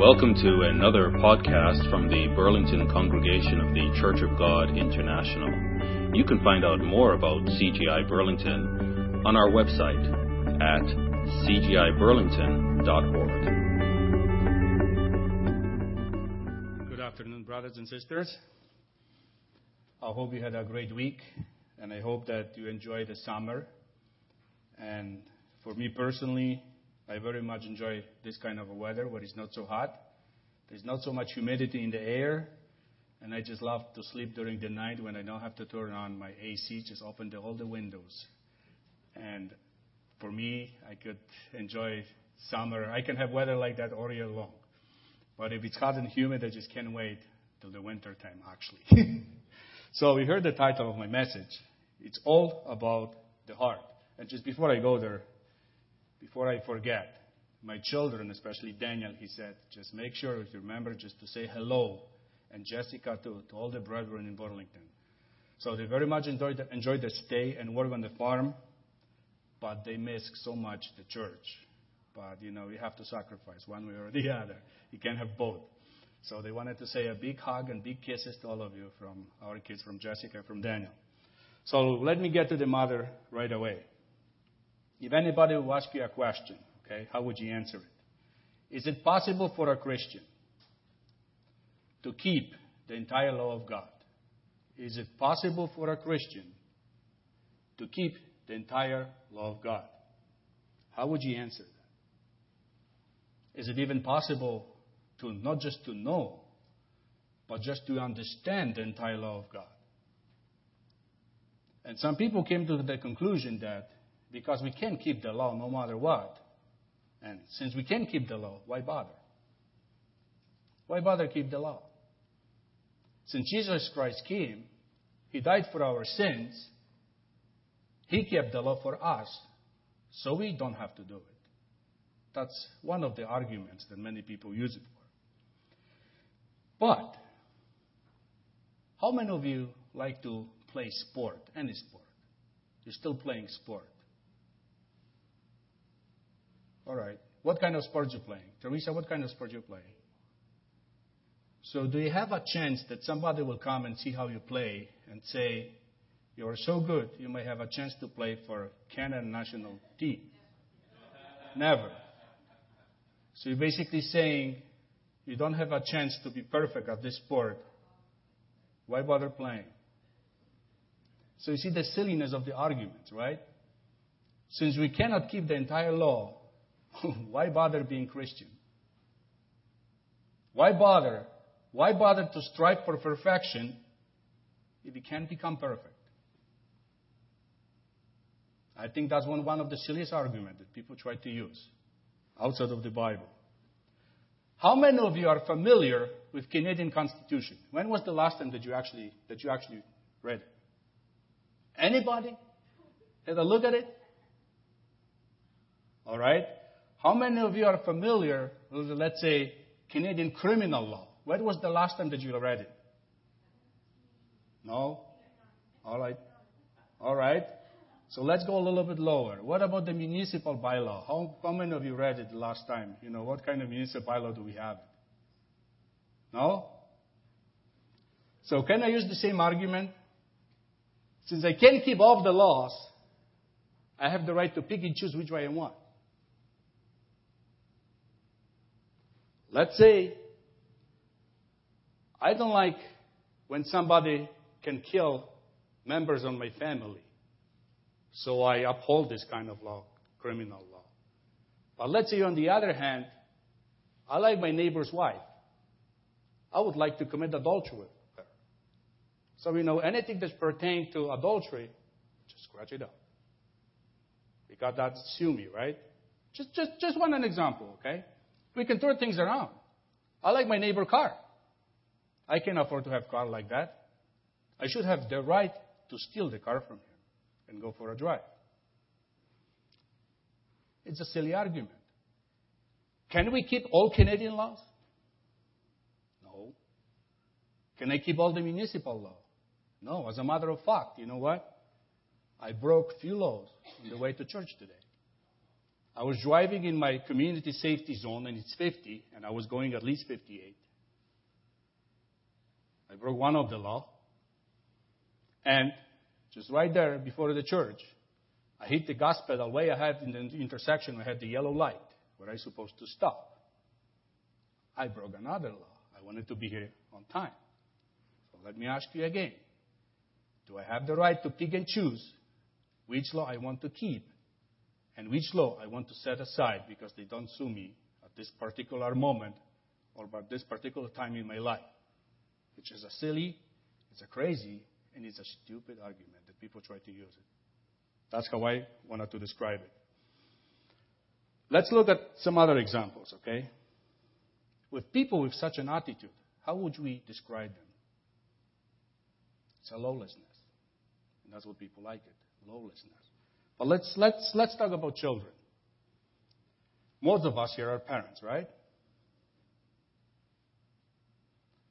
Welcome to another podcast from the Burlington congregation of the Church of God International. You can find out more about CGI Burlington on our website at cgiburlington.org. Good afternoon, brothers and sisters. I hope you had a great week, and I hope that you enjoyed the summer. And for me personally, I very much enjoy this kind of weather where it's not so hot. There's not so much humidity in the air. And I just love to sleep during the night when I don't have to turn on my AC, just open the, all the windows. And for me, I could enjoy summer. I can have weather like that all year long. But if it's hot and humid, I just can't wait till the winter time, actually. so you heard the title of my message. It's all about the heart. And just before I go there, before I forget, my children, especially Daniel, he said, just make sure you remember just to say hello, and Jessica too, to all the brethren in Burlington. So they very much enjoyed the, enjoyed the stay and work on the farm, but they miss so much the church. But you know, you have to sacrifice one way or the other. You can't have both. So they wanted to say a big hug and big kisses to all of you from our kids, from Jessica, from Daniel. So let me get to the mother right away. If anybody will ask you a question, okay, how would you answer it? Is it possible for a Christian to keep the entire law of God? Is it possible for a Christian to keep the entire law of God? How would you answer that? Is it even possible to not just to know, but just to understand the entire law of God? And some people came to the conclusion that because we can keep the law no matter what. And since we can keep the law, why bother? Why bother keep the law? Since Jesus Christ came, He died for our sins, He kept the law for us, so we don't have to do it. That's one of the arguments that many people use it for. But, how many of you like to play sport, any sport? You're still playing sport. All right. What kind of sport you playing? Teresa, what kind of sport you playing? So do you have a chance that somebody will come and see how you play and say, you are so good, you may have a chance to play for Canada national team? Never. So you're basically saying you don't have a chance to be perfect at this sport. Why bother playing? So you see the silliness of the argument, right? Since we cannot keep the entire law, Why bother being Christian? Why bother? Why bother to strive for perfection if you can't become perfect? I think that's one, one of the silliest arguments that people try to use outside of the Bible. How many of you are familiar with Canadian Constitution? When was the last time that you actually that you actually read it? Anybody? Had a look at it? All right. How many of you are familiar with, let's say, Canadian criminal law? When was the last time that you read it? No? All right. All right. So let's go a little bit lower. What about the municipal bylaw? How, how many of you read it the last time? You know, what kind of municipal bylaw do we have? No? So can I use the same argument? Since I can't keep all the laws, I have the right to pick and choose which way I want. Let's say I don't like when somebody can kill members of my family. So I uphold this kind of law, criminal law. But let's say on the other hand, I like my neighbor's wife. I would like to commit adultery with her. So, you know, anything that's pertaining to adultery, just scratch it out. Because that's sue me, right? Just, just, just one an example, okay? We can turn things around. I like my neighbor car. I can afford to have a car like that. I should have the right to steal the car from him and go for a drive. It's a silly argument. Can we keep all Canadian laws? No. Can I keep all the municipal law? No. As a matter of fact, you know what? I broke few laws on the way to church today. I was driving in my community safety zone, and it's 50, and I was going at least 58. I broke one of the law. And just right there before the church, I hit the gas pedal way ahead in the intersection. I had the yellow light where I was supposed to stop. I broke another law. I wanted to be here on time. So let me ask you again. Do I have the right to pick and choose which law I want to keep and which law I want to set aside because they don't sue me at this particular moment or at this particular time in my life? Which is a silly, it's a crazy, and it's a stupid argument that people try to use it. That's how I wanted to describe it. Let's look at some other examples, okay? With people with such an attitude, how would we describe them? It's a lawlessness. And that's what people like it lawlessness. But let's, let's, let's talk about children. Most of us here are parents, right?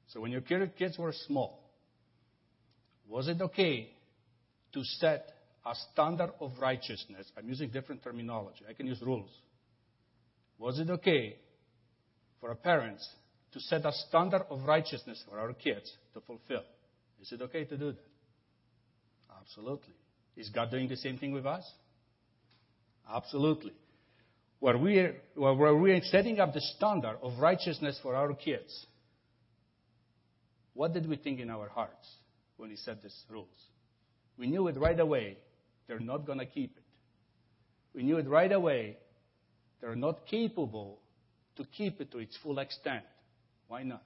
So when your kids were small, was it okay to set a standard of righteousness? I'm using different terminology. I can use rules. Was it okay for our parents to set a standard of righteousness for our kids to fulfill? Is it okay to do that? Absolutely. Is God doing the same thing with us? Absolutely. Where we're, where we're setting up the standard of righteousness for our kids, what did we think in our hearts when we set these rules? We knew it right away. They're not going to keep it. We knew it right away. They're not capable to keep it to its full extent. Why not?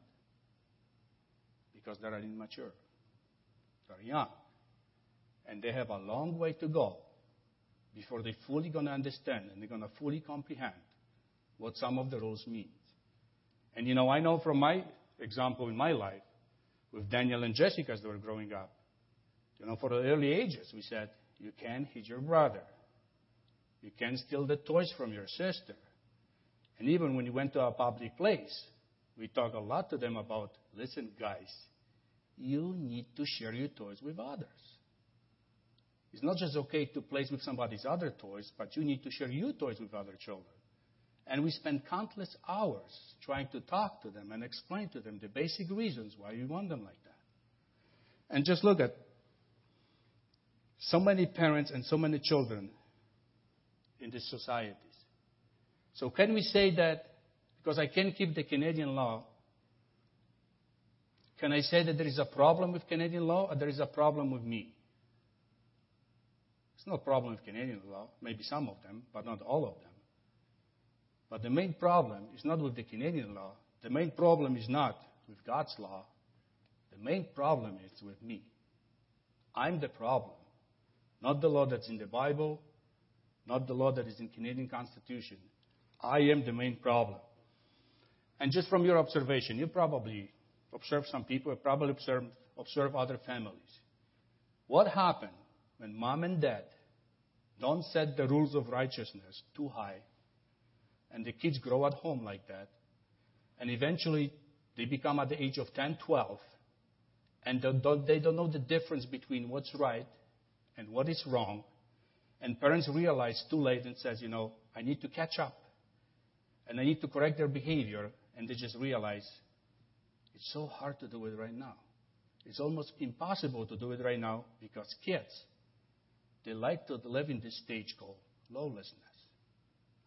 Because they're immature. They're young. And they have a long way to go before they're fully going to understand and they're going to fully comprehend what some of the rules mean. And you know, I know from my example in my life, with Daniel and Jessica as they were growing up, you know, for the early ages, we said, you can't hit your brother. You can't steal the toys from your sister. And even when you went to a public place, we talk a lot to them about, listen, guys, you need to share your toys with others. It's not just okay to play with somebody's other toys, but you need to share your toys with other children. And we spend countless hours trying to talk to them and explain to them the basic reasons why we want them like that. And just look at so many parents and so many children in these societies. So, can we say that because I can't keep the Canadian law, can I say that there is a problem with Canadian law or there is a problem with me? It's no problem with Canadian law, maybe some of them, but not all of them. But the main problem is not with the Canadian law. The main problem is not with God's law. The main problem is with me. I'm the problem. Not the law that's in the Bible, not the law that is in Canadian Constitution. I am the main problem. And just from your observation, you probably observe some people, you probably observe, observe other families. What happened when mom and dad don't set the rules of righteousness too high, and the kids grow at home like that, and eventually they become at the age of 10, 12, and they don't know the difference between what's right and what is wrong, and parents realize too late and says, you know, I need to catch up, and I need to correct their behavior, and they just realize it's so hard to do it right now. It's almost impossible to do it right now because kids they like to live in this stage called lawlessness.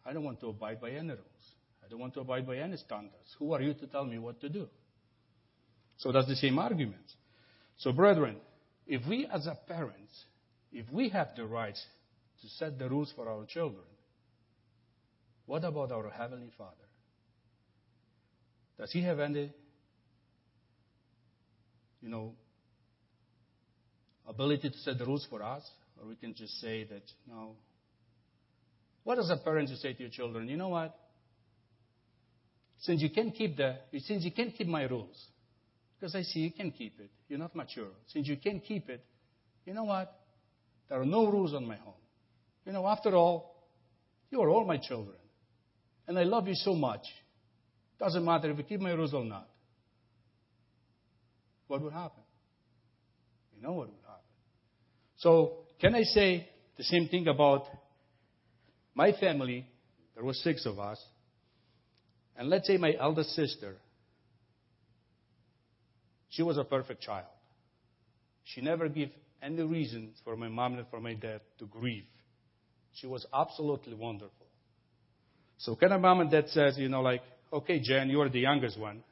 I don't want to abide by any rules. I don't want to abide by any standards. Who are you to tell me what to do? So that's the same argument. So, brethren, if we as a parents, if we have the right to set the rules for our children, what about our Heavenly Father? Does He have any, you know, ability to set the rules for us? Or we can just say that, no. What does a parent say to your children? You know what? Since you can't keep the, since you can't keep my rules, because I see you can keep it. You're not mature. Since you can't keep it, you know what? There are no rules on my home. You know, after all, you are all my children. And I love you so much. Doesn't matter if you keep my rules or not. What would happen? You know what would happen. So can I say the same thing about my family there were six of us, and let's say my eldest sister, she was a perfect child. She never gave any reason for my mom and for my dad to grieve. She was absolutely wonderful. So kind of mom and dad says, you know, like, okay, Jen, you're the youngest one.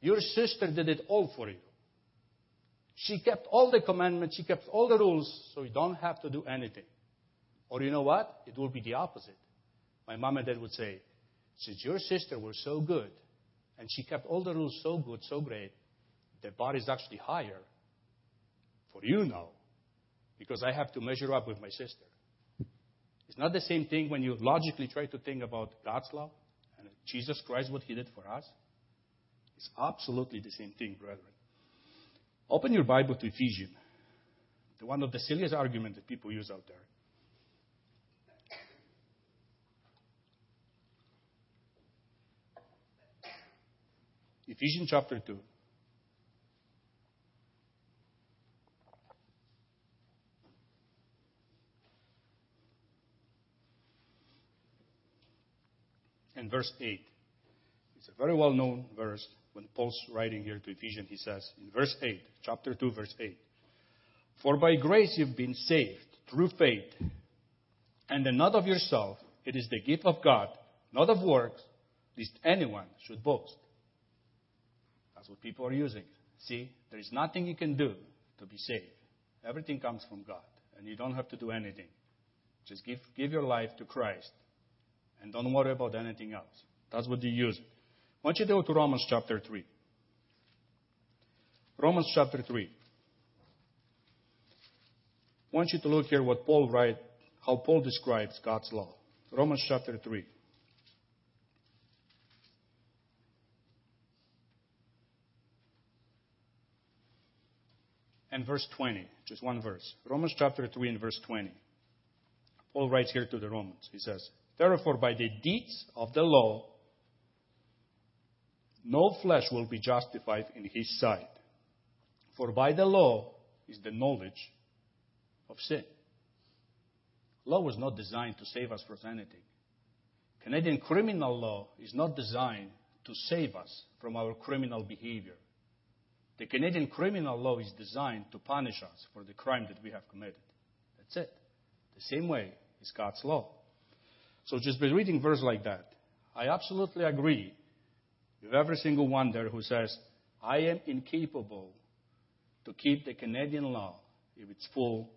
Your sister did it all for you. She kept all the commandments, she kept all the rules, so you don't have to do anything. Or you know what? It will be the opposite. My mom and dad would say, since your sister was so good, and she kept all the rules so good, so great, the bar is actually higher for you now, because I have to measure up with my sister. It's not the same thing when you logically try to think about God's law and Jesus Christ, what He did for us. It's absolutely the same thing, brethren. Open your Bible to Ephesians, the one of the silliest arguments that people use out there. Ephesians chapter 2. And verse 8. It's a very well known verse when Paul's writing here to Ephesians, he says in verse 8, chapter 2, verse 8, For by grace you've been saved through faith, and not of yourself, it is the gift of God, not of works, lest anyone should boast. That's what people are using. See, there is nothing you can do to be saved. Everything comes from God, and you don't have to do anything. Just give, give your life to Christ, and don't worry about anything else. That's what you use. I want you go to Romans chapter 3. Romans chapter 3. I want you to look here what Paul writes, how Paul describes God's law. Romans chapter 3. And verse 20, just one verse. Romans chapter 3 and verse 20. Paul writes here to the Romans. He says, Therefore, by the deeds of the law, no flesh will be justified in his sight. For by the law is the knowledge of sin. Law was not designed to save us from anything. Canadian criminal law is not designed to save us from our criminal behavior. The Canadian criminal law is designed to punish us for the crime that we have committed. That's it. The same way is God's law. So just by reading verse like that, I absolutely agree with every single one there who says, I am incapable to keep the Canadian law if it's full,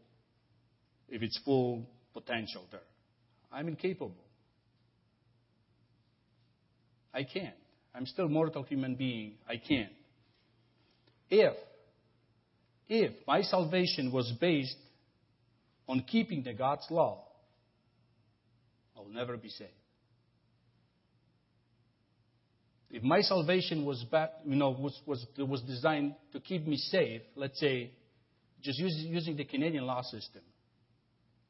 if it's full potential there. I'm incapable. I can't. I'm still mortal human being. I can't. If, if my salvation was based on keeping the God's law, I will never be saved. If my salvation was, bad, you know, was, was, was designed to keep me safe, let's say, just use, using the Canadian law system,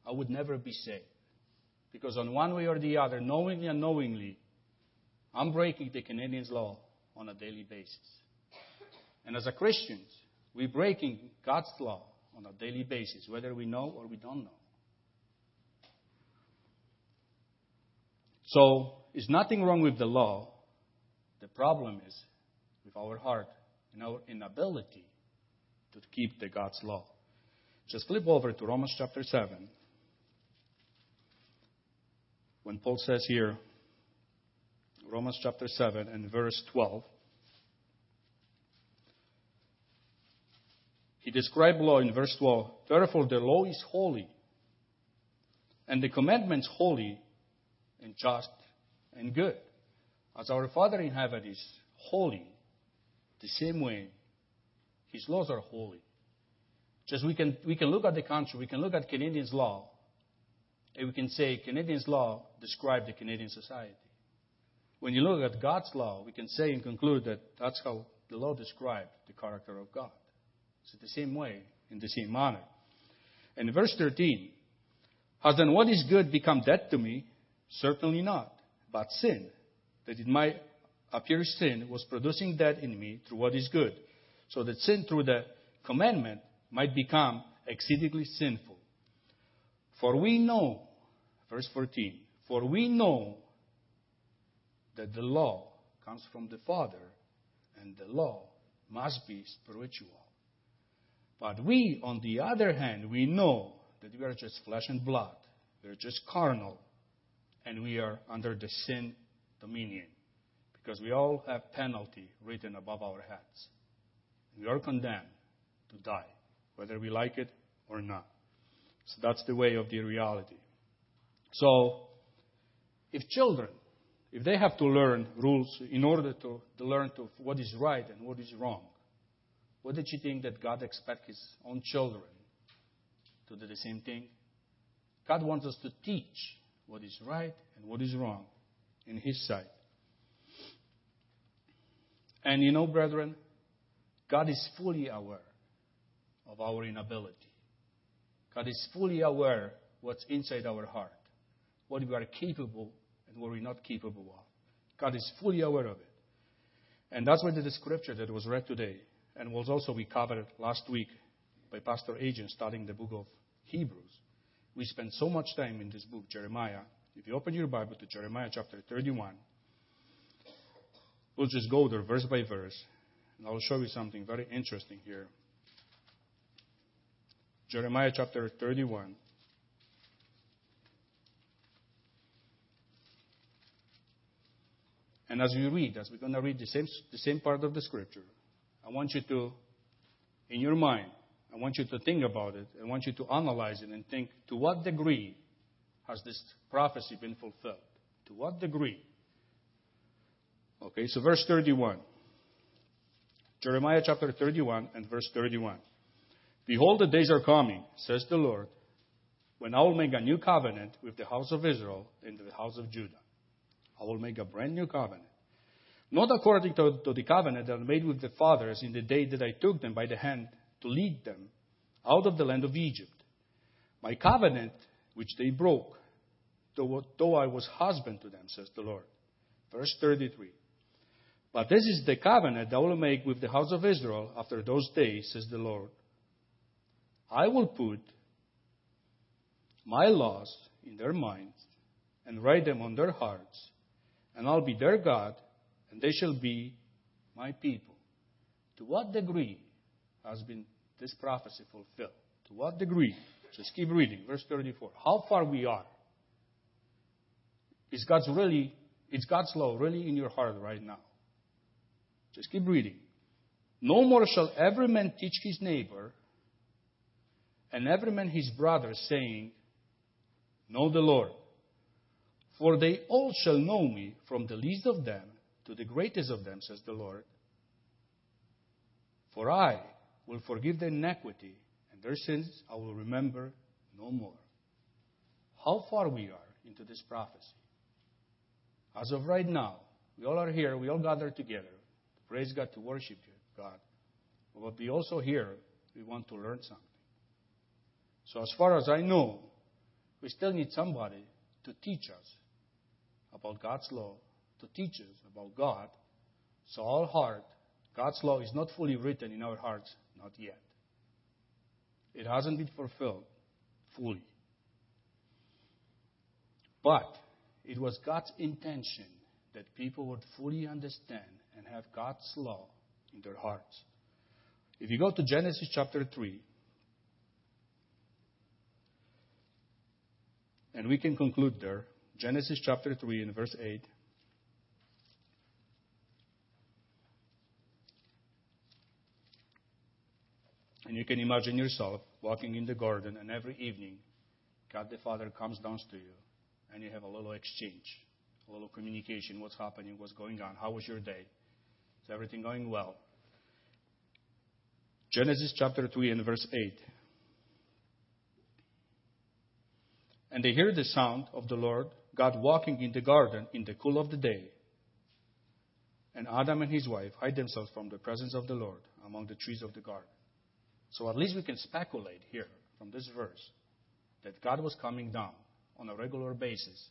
I would never be saved. Because on one way or the other, knowingly and unknowingly, I'm breaking the Canadian's law on a daily basis. And as a Christians, we're breaking God's law on a daily basis, whether we know or we don't know. So, there's nothing wrong with the law the problem is with our heart and our inability to keep the God's law. Just flip over to Romans chapter 7. When Paul says here, Romans chapter 7 and verse 12, he described law in verse 12. Therefore, the law is holy, and the commandments holy and just and good. As our Father in heaven is holy, the same way His laws are holy. Just we can, we can look at the country, we can look at Canadians' law, and we can say Canadians' law describes the Canadian society. When you look at God's law, we can say and conclude that that's how the law describes the character of God. It's the same way, in the same manner. And verse 13, has then what is good become dead to me? Certainly not. But sin, that it might appear sin was producing death in me through what is good, so that sin through the commandment might become exceedingly sinful. For we know, verse 14, For we know that the law comes from the Father, and the law must be spiritual. But we, on the other hand, we know that we are just flesh and blood. We are just carnal, and we are under the sin dominion. Because we all have penalty written above our heads. We are condemned to die, whether we like it or not. So that's the way of the reality. So, if children, if they have to learn rules in order to, to learn to what is right and what is wrong, what did you think that God expects his own children to do the same thing? God wants us to teach what is right and what is wrong in his sight. And you know, brethren, God is fully aware of our inability. God is fully aware what's inside our heart, what we are capable and what we're not capable of. God is fully aware of it. And that's why the scripture that was read today and was also we covered last week by Pastor Agent studying the book of Hebrews. We spent so much time in this book, Jeremiah. If you open your Bible to Jeremiah chapter 31, we'll just go there verse by verse, and I'll show you something very interesting here. Jeremiah chapter 31. And as we read, as we're going to read the same, the same part of the scripture, I want you to, in your mind, I want you to think about it. I want you to analyze it and think to what degree has this prophecy been fulfilled? To what degree? Okay, so verse 31. Jeremiah chapter 31 and verse 31. Behold, the days are coming, says the Lord, when I will make a new covenant with the house of Israel and the house of Judah. I will make a brand new covenant. Not according to, to the covenant that I made with the fathers in the day that I took them by the hand to lead them out of the land of Egypt. My covenant, which they broke, though, I was husband to them, says the Lord. Verse 33. But this is the covenant I will make with the house of Israel after those days, says the Lord. I will put my laws in their minds and write them on their hearts, and I'll be their God, and they shall be my people. To what degree has been this prophecy fulfilled? To what degree? Just keep reading, verse 34. How far we are. Is God's really, is God's law really in your heart right now? Just keep reading. No more shall every man teach his neighbor and every man his brother, saying, Know the Lord. For they all shall know me, from the least of them to the greatest of them, says the Lord. For I will forgive their iniquity, and their sins I will remember no more. How far we are into this prophecy. As of right now, we all are here, we all gather together. to Praise God to worship God. But we also here, we want to learn something. So as far as I know, we still need somebody to teach us about God's law, to teach us about God. So our heart, God's law is not fully written in our hearts, not yet. It hasn't been fulfilled fully. But it was God's intention that people would fully understand and have God's law in their hearts. If you go to Genesis chapter 3, and we can conclude there, Genesis chapter 3 and verse 8. And you can imagine yourself walking in the garden, and every evening, God the Father comes down to you, and you have a little exchange, a little communication. What's happening? What's going on? How was your day? Is everything going well? Genesis chapter 3 and verse 8. And they hear the sound of the Lord God walking in the garden in the cool of the day. And Adam and his wife hide themselves from the presence of the Lord among the trees of the garden. So at least we can speculate here from this verse that God was coming down on a regular basis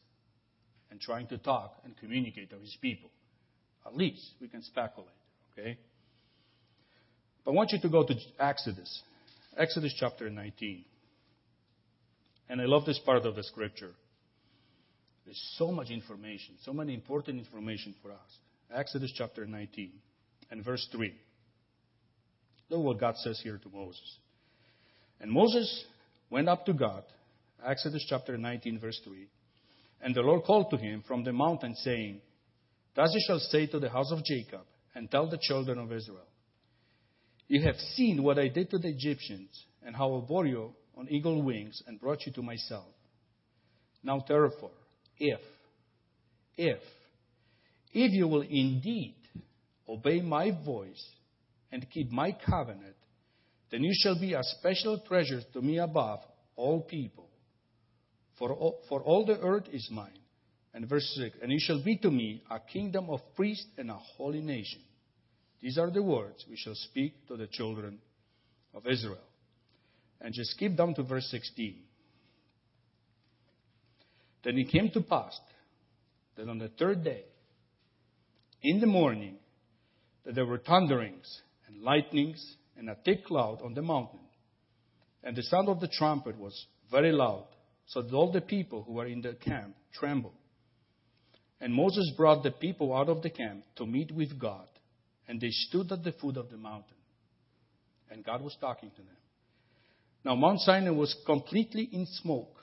and trying to talk and communicate to his people. At least we can speculate, okay? But I want you to go to Exodus, Exodus chapter 19. And I love this part of the scripture. There's so much information, so many important information for us. Exodus chapter 19 and verse 3. Look what God says here to Moses. And Moses went up to God, Exodus chapter 19, verse 3. And the Lord called to him from the mountain, saying, Thus you shall say to the house of Jacob, and tell the children of Israel, You have seen what I did to the Egyptians, and how I bore you on eagle wings and brought you to myself. Now therefore, if, if, if you will indeed obey my voice and keep my covenant, then you shall be a special treasure to me above all people. For all, for all the earth is mine. And verse 6 And you shall be to me a kingdom of priests and a holy nation. These are the words we shall speak to the children of Israel. And just skip down to verse 16. Then it came to pass that on the third day, in the morning, that there were thunderings and lightnings and a thick cloud on the mountain. And the sound of the trumpet was very loud, so all the people who were in the camp trembled. And Moses brought the people out of the camp to meet with God, and they stood at the foot of the mountain. And God was talking to them. Now, Mount Sinai was completely in smoke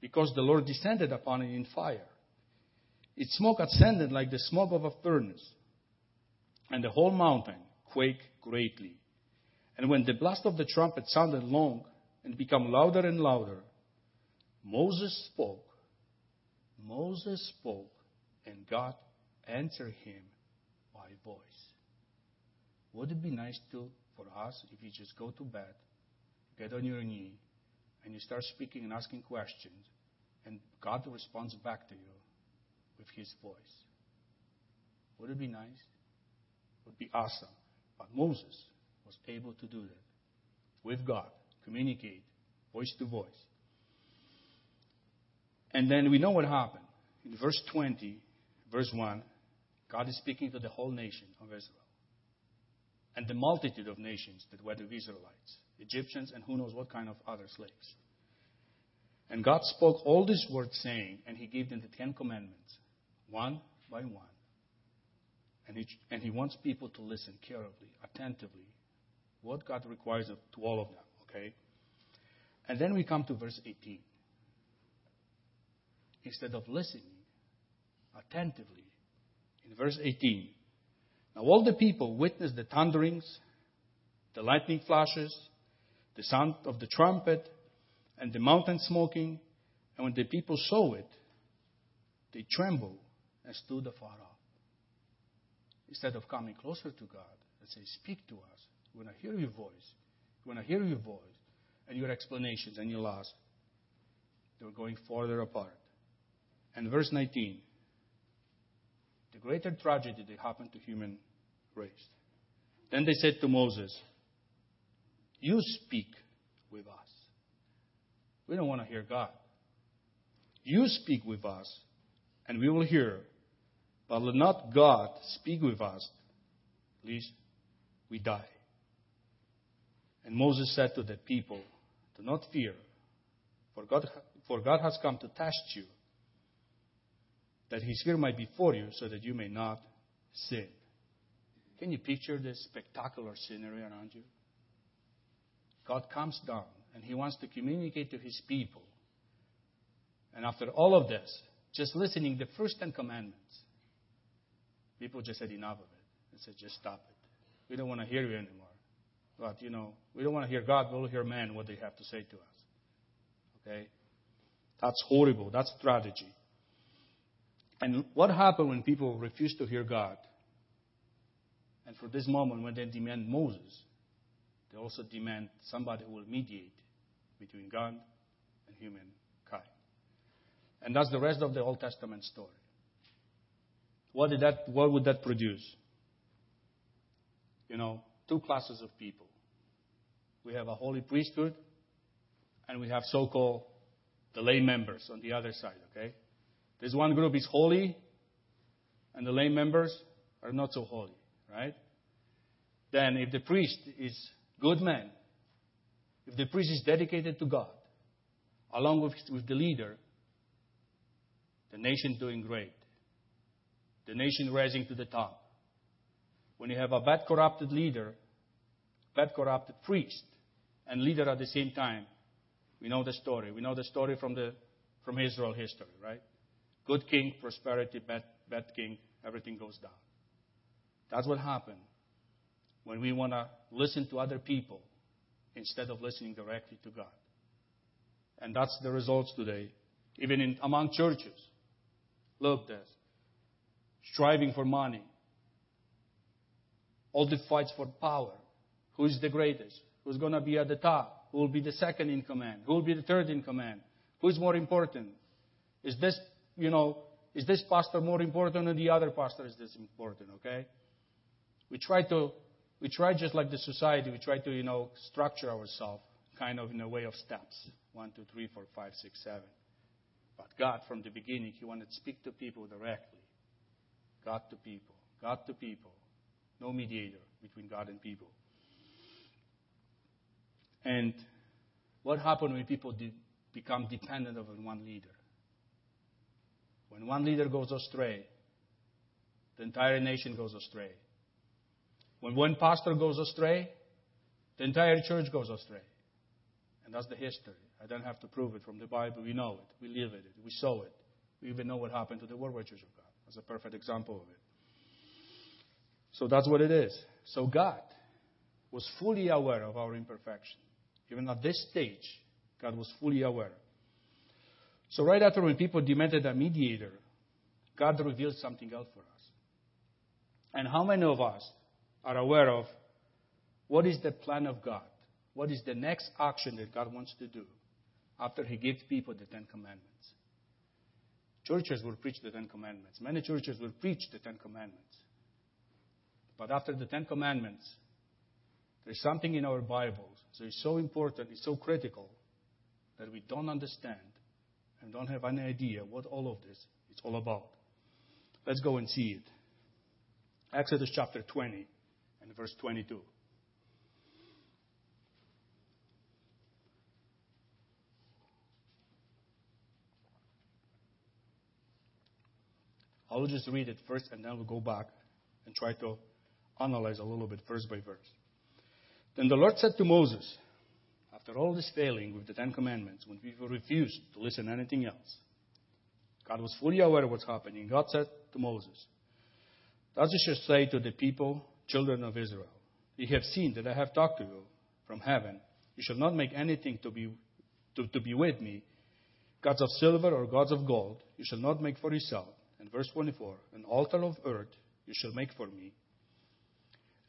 because the Lord descended upon it in fire. Its smoke ascended like the smoke of a furnace, and the whole mountain quaked greatly. And when the blast of the trumpet sounded long and became louder and louder, Moses spoke. Moses spoke, and God answered him by voice. Would it be nice to for us if you just go to bed, get on your knee, and you start speaking and asking questions, and God responds back to you with His voice? Would it be nice? It would be awesome. But Moses was able to do that with God, communicate voice to voice. And then we know what happened. In verse 20, verse 1, God is speaking to the whole nation of Israel and the multitude of nations that were the Israelites, Egyptians, and who knows what kind of other slaves. And God spoke all these words, saying, and He gave them the Ten Commandments, one by one. And he, and he wants people to listen carefully, attentively, what God requires of, to all of them, okay? And then we come to verse 18. Instead of listening attentively, in verse 18, now all the people witnessed the thunderings, the lightning flashes, the sound of the trumpet, and the mountain smoking. And when the people saw it, they trembled and stood afar off. Instead of coming closer to God and say, Speak to us. We want to hear your voice. We want to hear your voice and your explanations and your laws. They were going farther apart. And verse 19 the greater tragedy that happened to human race. Then they said to Moses, You speak with us. We don't want to hear God. You speak with us, and we will hear. But let not God speak with us, lest we die. And Moses said to the people, Do not fear, for God, for God has come to test you, that his fear might be for you, so that you may not sin. Can you picture this spectacular scenery around you? God comes down and he wants to communicate to his people. And after all of this, just listening the first Ten Commandments, people just said enough of it and said, just stop it. We don't want to hear you anymore. But, you know, we don't want to hear God, we'll hear men what they have to say to us. Okay? That's horrible. That's tragedy. And what happened when people refused to hear God? And for this moment, when they demand Moses, they also demand somebody who will mediate between God and humankind. And that's the rest of the Old Testament story. What, did that, what would that produce? You know, two classes of people. We have a holy priesthood, and we have so called the lay members on the other side, okay? This one group is holy, and the lay members are not so holy, right? Then, if the priest is good man, if the priest is dedicated to God, along with, with the leader, the nation doing great, the nation rising to the top. When you have a bad corrupted leader, bad corrupted priest, and leader at the same time, we know the story. We know the story from the from Israel history, right? Good king, prosperity, bad, bad king, everything goes down. That's what happened when we want to listen to other people instead of listening directly to God. And that's the results today, even in, among churches. Look at this. Striving for money. All the fights for power. Who's the greatest? Who's going to be at the top? Who will be the second in command? Who will be the third in command? Who's more important? Is this, you know, is this pastor more important than the other pastor is this important, okay? We try to, we try just like the society, we try to, you know, structure ourselves kind of in a way of steps. One, two, three, four, five, six, seven. But God, from the beginning, He wanted to speak to people directly. God to people. God to people. No mediator between God and people. And what happened when people become dependent on one leader? When one leader goes astray, the entire nation goes astray. When one pastor goes astray, the entire church goes astray. And that's the history. I don't have to prove it from the Bible. We know it. We live it. We saw it. We even know what happened to the Worldwide Church of God. That's a perfect example of it. So that's what it is. So God was fully aware of our imperfection. Even at this stage, God was fully aware. So right after when people demanded a mediator, God revealed something else for us. And how many of us are aware of what is the plan of God? What is the next action that God wants to do after He gives people the Ten Commandments? Churches will preach the Ten Commandments. Many churches will preach the Ten Commandments. But after the Ten Commandments, there's something in our Bibles that is so important, it's so critical, that we don't understand and don't have any idea what all of this is all about. Let's go and see it. Exodus chapter 20 and verse 22. I will just read it first and then we'll go back and try to analyze a little bit verse by verse. Then the Lord said to Moses, after all this failing with the Ten Commandments, when people refused to listen to anything else, God was fully aware of what's happening. God said to Moses, Thus you shall say to the people, children of Israel, You have seen that I have talked to you from heaven. You shall not make anything to be, to, to be with me, gods of silver or gods of gold, you shall not make for yourself. And verse 24, an altar of earth you shall make for me.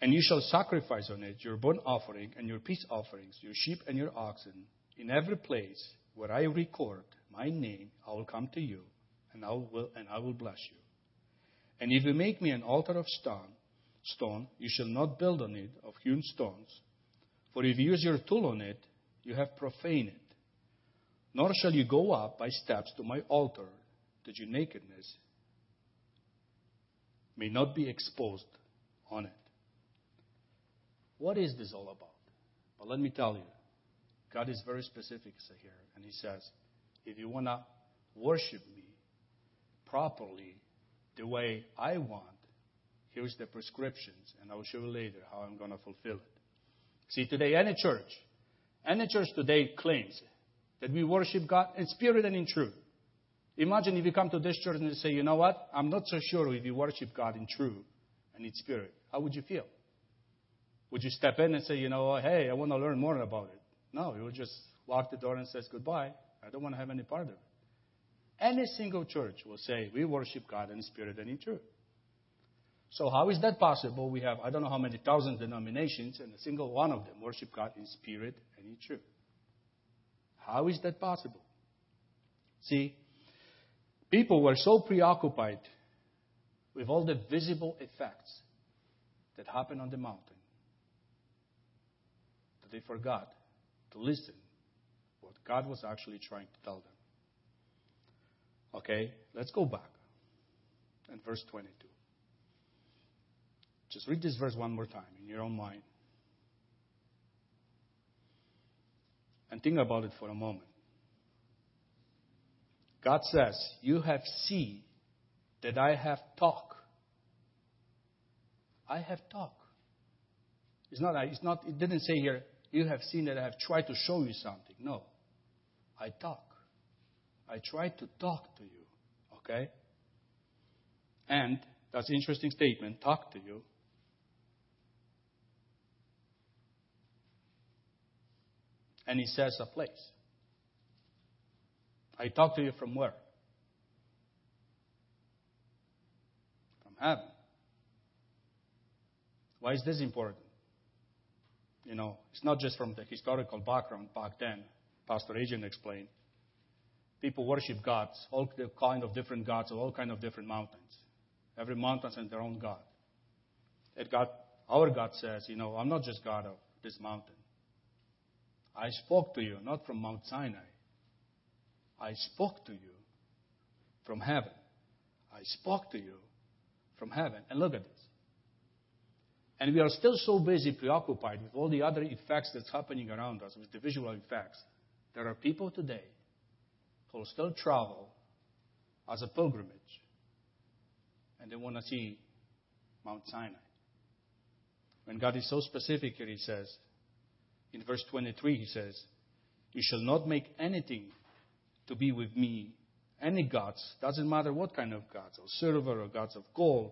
And you shall sacrifice on it your burnt offering and your peace offerings, your sheep and your oxen. In every place where I record my name, I will come to you, and I will, and I will bless you. And if you make me an altar of stone, stone, you shall not build on it of hewn stones. For if you use your tool on it, you have profaned it. Nor shall you go up by steps to my altar, that your nakedness may not be exposed on it. What is this all about? But let me tell you. God is very specific here, and He says, if you want to worship me properly, the way I want, here's the prescriptions, and I'll show you later how I'm going to fulfill it. See, today, any church, any church today claims that we worship God in spirit and in truth. Imagine if you come to this church and you say, you know what? I'm not so sure if you worship God in truth and in spirit. How would you feel? Would you step in and say, you know, hey, I want to learn more about it? No, you would just walk the door and says goodbye. I don't want to have any part of it. Any single church will say, we worship God in spirit and in truth. So how is that possible? We have, I don't know how many thousand denominations, and a single one of them worship God in spirit and in truth. How is that possible? See, people were so preoccupied with all the visible effects that happen on the mountain they forgot to listen what God was actually trying to tell them. Okay, let's go back. And verse 22. Just read this verse one more time in your own mind. And think about it for a moment. God says, You have seen that I have talked. I have talked. It's not, it's not, it didn't say here, you have seen that I have tried to show you something. No. I talk. I try to talk to you. Okay? And that's an interesting statement, talk to you. And he says a place. I talk to you from where? From heaven. Why is this important? You know, it's not just from the historical background back then. Pastor Agent explained. People worship gods, all kind of different gods of all kind of different mountains. Every mountain has their own God. And God, our God says, you know, I'm not just God of this mountain. I spoke to you not from Mount Sinai. I spoke to you from heaven. I spoke to you from heaven. And look at this. And we are still so busy, preoccupied with all the other effects that's happening around us, with the visual effects. There are people today who still travel as a pilgrimage, and they want to see Mount Sinai. When God is so specific here, He says, in verse 23, He says, You shall not make anything to be with me, any gods, doesn't matter what kind of gods, or silver or gods of gold,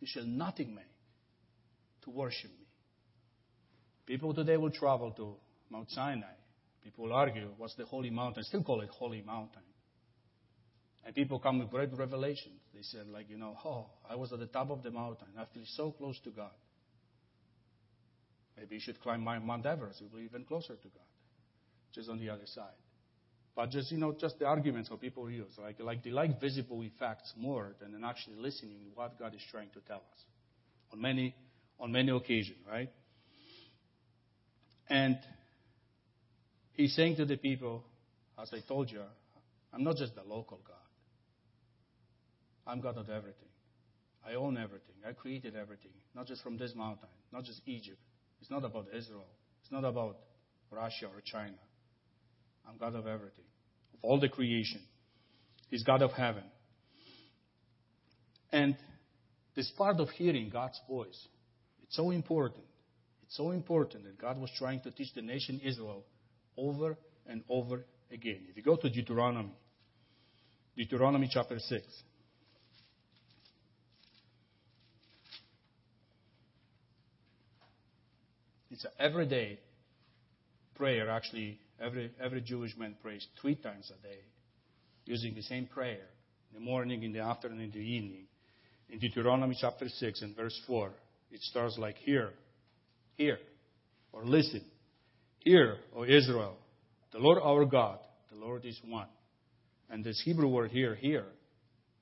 you shall nothing make to worship me. People today will travel to Mount Sinai. People argue, what's the holy mountain? Still call it holy mountain. And people come with great revelations. They said, like, you know, oh, I was at the top of the mountain. I feel so close to God. Maybe you should climb Mount Everest. You'll be even closer to God. Just on the other side. But just, you know, just the arguments that people use. Like, like they like visible effects more than actually listening to what God is trying to tell us. On many on many occasions, right? And he's saying to the people, as I told you, I'm not just the local God. I'm God of everything. I own everything. I created everything, not just from this mountain, not just Egypt. It's not about Israel. It's not about Russia or China. I'm God of everything, of all the creation. He's God of heaven. And this part of hearing God's voice it's so important. It's so important that God was trying to teach the nation Israel over and over again. If you go to Deuteronomy, Deuteronomy chapter 6. It's an everyday prayer. Actually, every, every Jewish man prays three times a day using the same prayer in the morning, in the afternoon, in the evening. In Deuteronomy chapter 6 and verse 4. It starts like here, here, or listen. Hear, O Israel, the Lord our God, the Lord is one. And this Hebrew word here, here,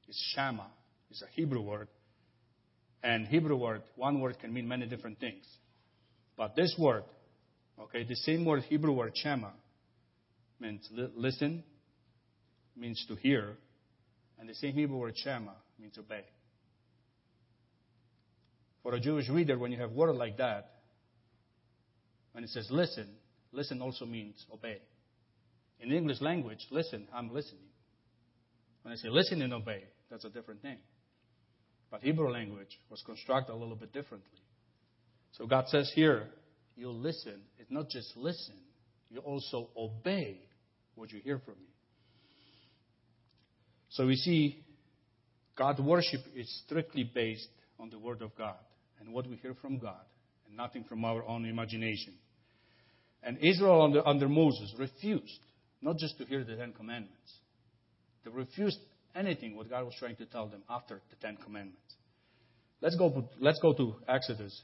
is Shama. It's a Hebrew word. And Hebrew word, one word can mean many different things. But this word, okay, the same word, Hebrew word Shema, means listen, means to hear, and the same Hebrew word Shema means obey. For a Jewish reader, when you have word like that, when it says listen, listen also means obey. In English language, listen, I'm listening. When I say listen and obey, that's a different thing. But Hebrew language was constructed a little bit differently. So God says here, you listen. It's not just listen, you also obey what you hear from me. So we see God worship is strictly based on the Word of God and what we hear from God, and nothing from our own imagination. And Israel under, under Moses refused not just to hear the Ten Commandments, they refused anything what God was trying to tell them after the Ten Commandments. Let's go, let's go to Exodus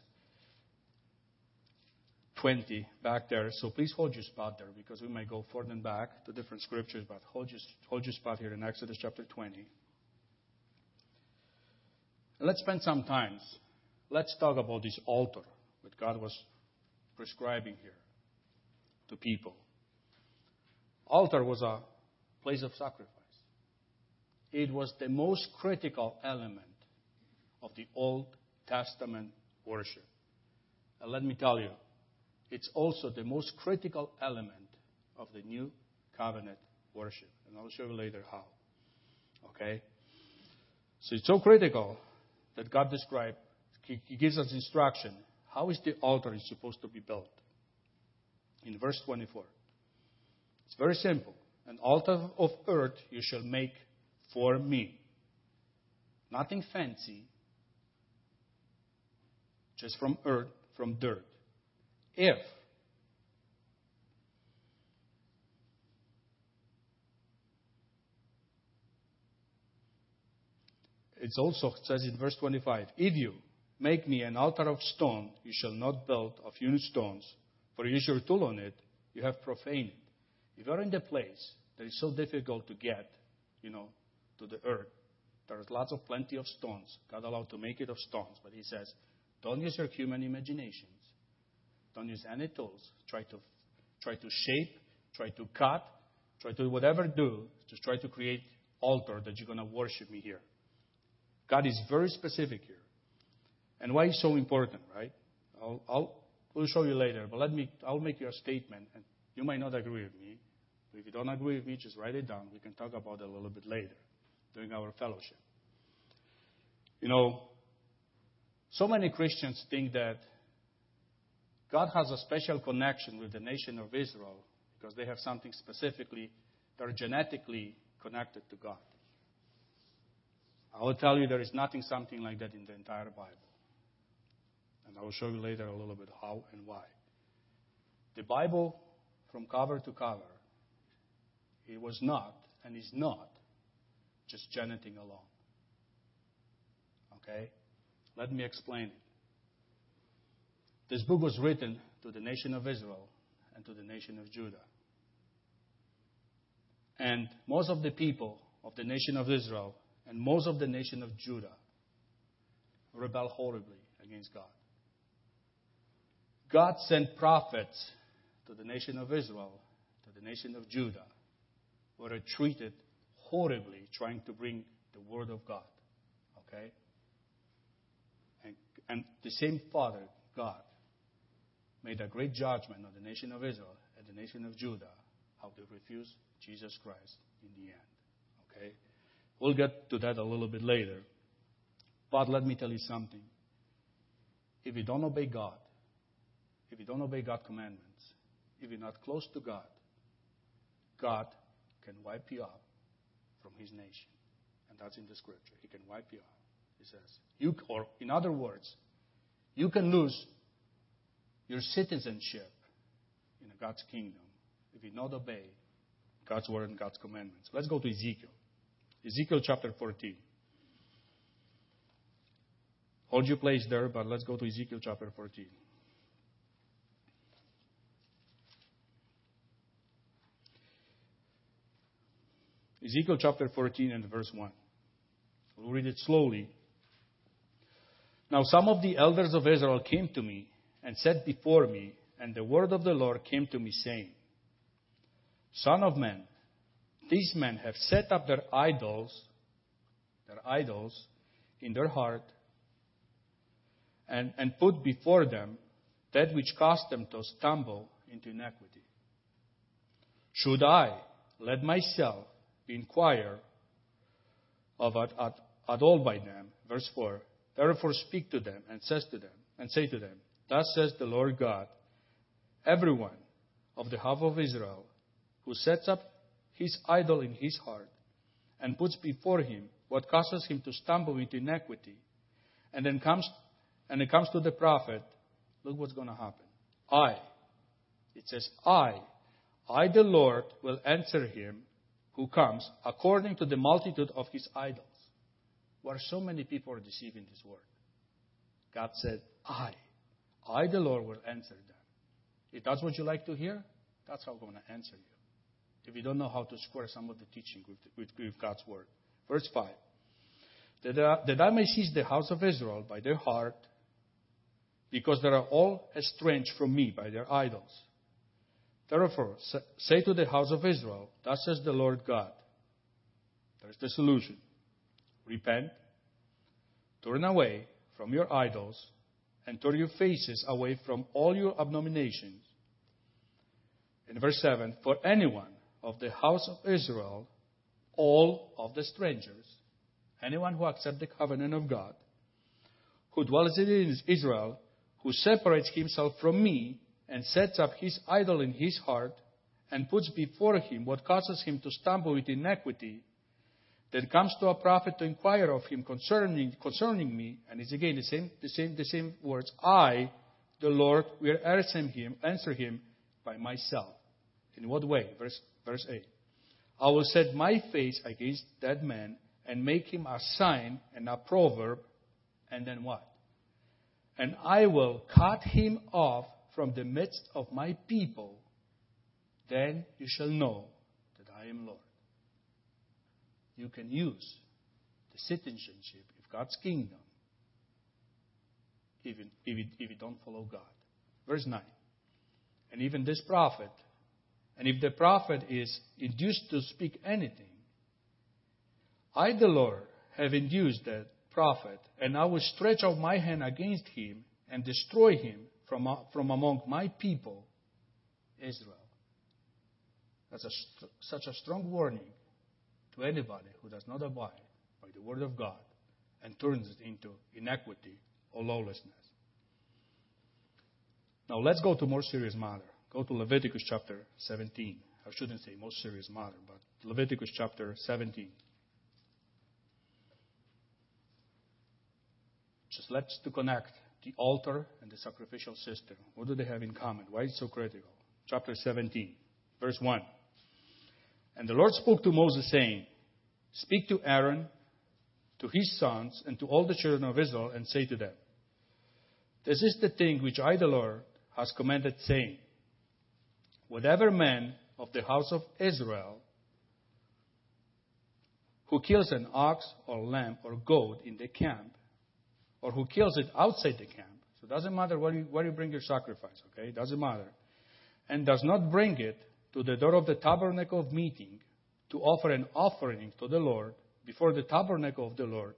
20 back there. So please hold your spot there because we might go forward and back to different scriptures, but hold your, hold your spot here in Exodus chapter 20. And let's spend some time let's talk about this altar that God was prescribing here to people. Altar was a place of sacrifice. It was the most critical element of the Old Testament worship. And let me tell you, it's also the most critical element of the New Covenant worship. And I'll show you later how. Okay? So it's so critical that God described, He, he gives us instruction. How is the altar is supposed to be built? In verse 24. It's very simple. An altar of earth you shall make for me. Nothing fancy, just from earth, from dirt. If it also says in verse 25, if you make me an altar of stone, you shall not build of hewn stones, for use your tool on it, you have profaned it. If you're in the place that is so difficult to get, you know, to the earth, there's lots of plenty of stones. God allowed to make it of stones, but He says, don't use your human imaginations. Don't use any tools. Try to try to shape, try to cut, try to whatever do to try to create altar that you're to worship me here. God is very specific here. And why it's so important, right? I'll, I'll we'll show you later, but let me I'll make you a statement and you might not agree with me. If you don't agree with me, just write it down. We can talk about it a little bit later during our fellowship. You know, so many Christians think that God has a special connection with the nation of Israel because they have something specifically, they're genetically connected to God. I will tell you there is nothing something like that in the entire Bible. And I will show you later a little bit how and why. The Bible, from cover to cover, it was not and is not just genetic alone. Okay? Let me explain it. This book was written to the nation of Israel and to the nation of Judah. And most of the people of the nation of Israel and most of the nation of Judah rebel horribly against God. God sent prophets to the nation of Israel, to the nation of Judah, were treated horribly trying to bring the word of God. Okay? And, and the same Father, God, made a great judgment on the nation of Israel and the nation of Judah, how they refused Jesus Christ in the end. Okay? We'll get to that a little bit later. But let me tell you something. If you don't obey God, if you don't obey God's commandments, if you're not close to God, God can wipe you out from his nation. And that's in the scripture. He can wipe you out. He says, you, or in other words, you can lose your citizenship in God's kingdom if you not obey God's word and God's commandments. Let's go to Ezekiel. Ezekiel chapter 14. Hold your place there, but let's go to Ezekiel chapter 14. Ezekiel chapter 14 and verse 1. We'll read it slowly. Now some of the elders of Israel came to me and sat before me, and the word of the Lord came to me, saying, Son of man, these men have set up their idols, their idols, in their heart, and, and put before them that which caused them to stumble into iniquity. Should I let myself be inquired of at, at, at all by them? Verse 4. Therefore speak to them and says to them, and say to them, Thus says the Lord God, everyone of the half of Israel who sets up his idol in his heart and puts before him what causes him to stumble into iniquity, and then comes and it comes to the prophet, look what's going to happen. I, it says, I, I the Lord will answer him who comes according to the multitude of his idols. Where so many people are deceiving this word. God said, I, I the Lord will answer them. If that's what you like to hear, that's how I'm going to answer you if you don't know how to square some of the teaching with, with, with God's word. Verse 5 that that I may seize the house of Israel by their heart, because they are all estranged from me by their idols. Therefore, say to the house of Israel, Thus says the Lord God. There's the solution. Repent, turn away from your idols, and turn your faces away from all your abominations. In verse 7, For anyone of the house of Israel all of the strangers, anyone who accepts the covenant of God, who dwells in Israel, who separates himself from me and sets up his idol in his heart and puts before him what causes him to stumble with iniquity, then comes to a prophet to inquire of him concerning, concerning me, and it's again the same, the same, the same words. I, the Lord, will answer him, answer him by myself. In what way? Verse, verse 8. I will set my face against that man and make him a sign and a proverb, and then what? And I will cut him off from the midst of my people. Then you shall know that I am Lord. You can use the citizenship of God's kingdom even if you, if you don't follow God. Verse 9. And even this prophet, and if the prophet is induced to speak anything, I, the Lord, have induced that prophet, and I will stretch out my hand against him and destroy him from, uh, from among my people, Israel. That's a, such a strong warning to anybody who does not abide by the word of God and turns it into inequity or lawlessness. Now let's go to more serious matter. Go to Leviticus chapter 17. I shouldn't say most serious matter, but Leviticus chapter 17. Just let's to connect the altar and the sacrificial system. What do they have in common? Why is it so critical? Chapter 17, verse 1. And the Lord spoke to Moses, saying, Speak to Aaron, to his sons, and to all the children of Israel, and say to them, This is the thing which I, the Lord, has commanded, saying, Whatever man of the house of Israel who kills an ox or lamb or goat in the camp, or who kills it outside the camp, so it doesn't matter where you, where you bring your sacrifice, okay? It doesn't matter. And does not bring it to the door of the tabernacle of meeting to offer an offering to the Lord before the tabernacle of the Lord,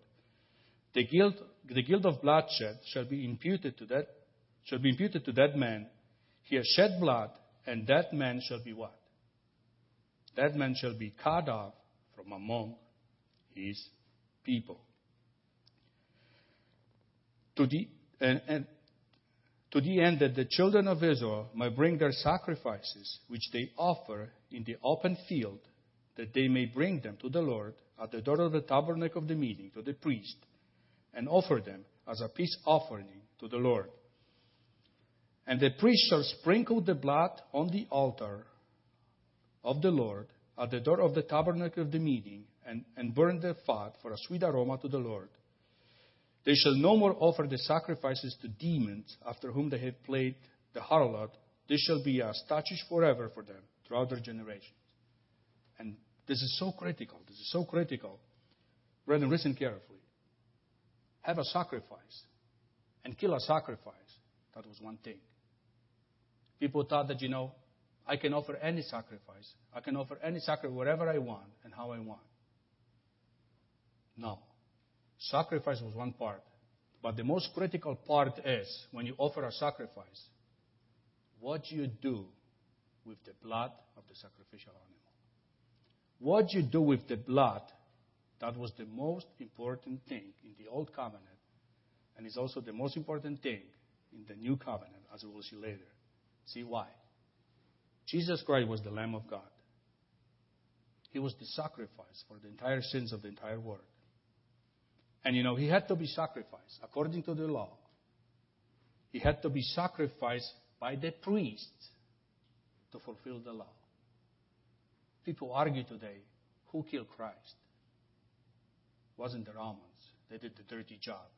the guilt, the guilt of bloodshed shall be imputed to that shall be imputed to that man. He has shed blood, and that man shall be what? That man shall be cut off from among his people. To the, and, and to the end that the children of Israel might bring their sacrifices, which they offer in the open field, that they may bring them to the Lord at the door of the tabernacle of the meeting to the priest, and offer them as a peace offering to the Lord. And the priest shall sprinkle the blood on the altar of the Lord at the door of the tabernacle of the meeting, and, and burn the fat for a sweet aroma to the Lord. They shall no more offer the sacrifices to demons after whom they have played the harlot. This shall be a statute forever for them throughout their generations. And this is so critical. This is so critical. Brethren, listen carefully. Have a sacrifice and kill a sacrifice. That was one thing. People thought that, you know, I can offer any sacrifice. I can offer any sacrifice wherever I want and how I want. No. Sacrifice was one part. But the most critical part is when you offer a sacrifice, what you do with the blood of the sacrificial animal. What you do with the blood, that was the most important thing in the Old Covenant, and is also the most important thing in the New Covenant, as we will see later. See why? Jesus Christ was the Lamb of God. He was the sacrifice for the entire sins of the entire world. And you know, he had to be sacrificed according to the law. He had to be sacrificed by the priest to fulfill the law. People argue today who killed Christ? It wasn't the Romans. They did the dirty job.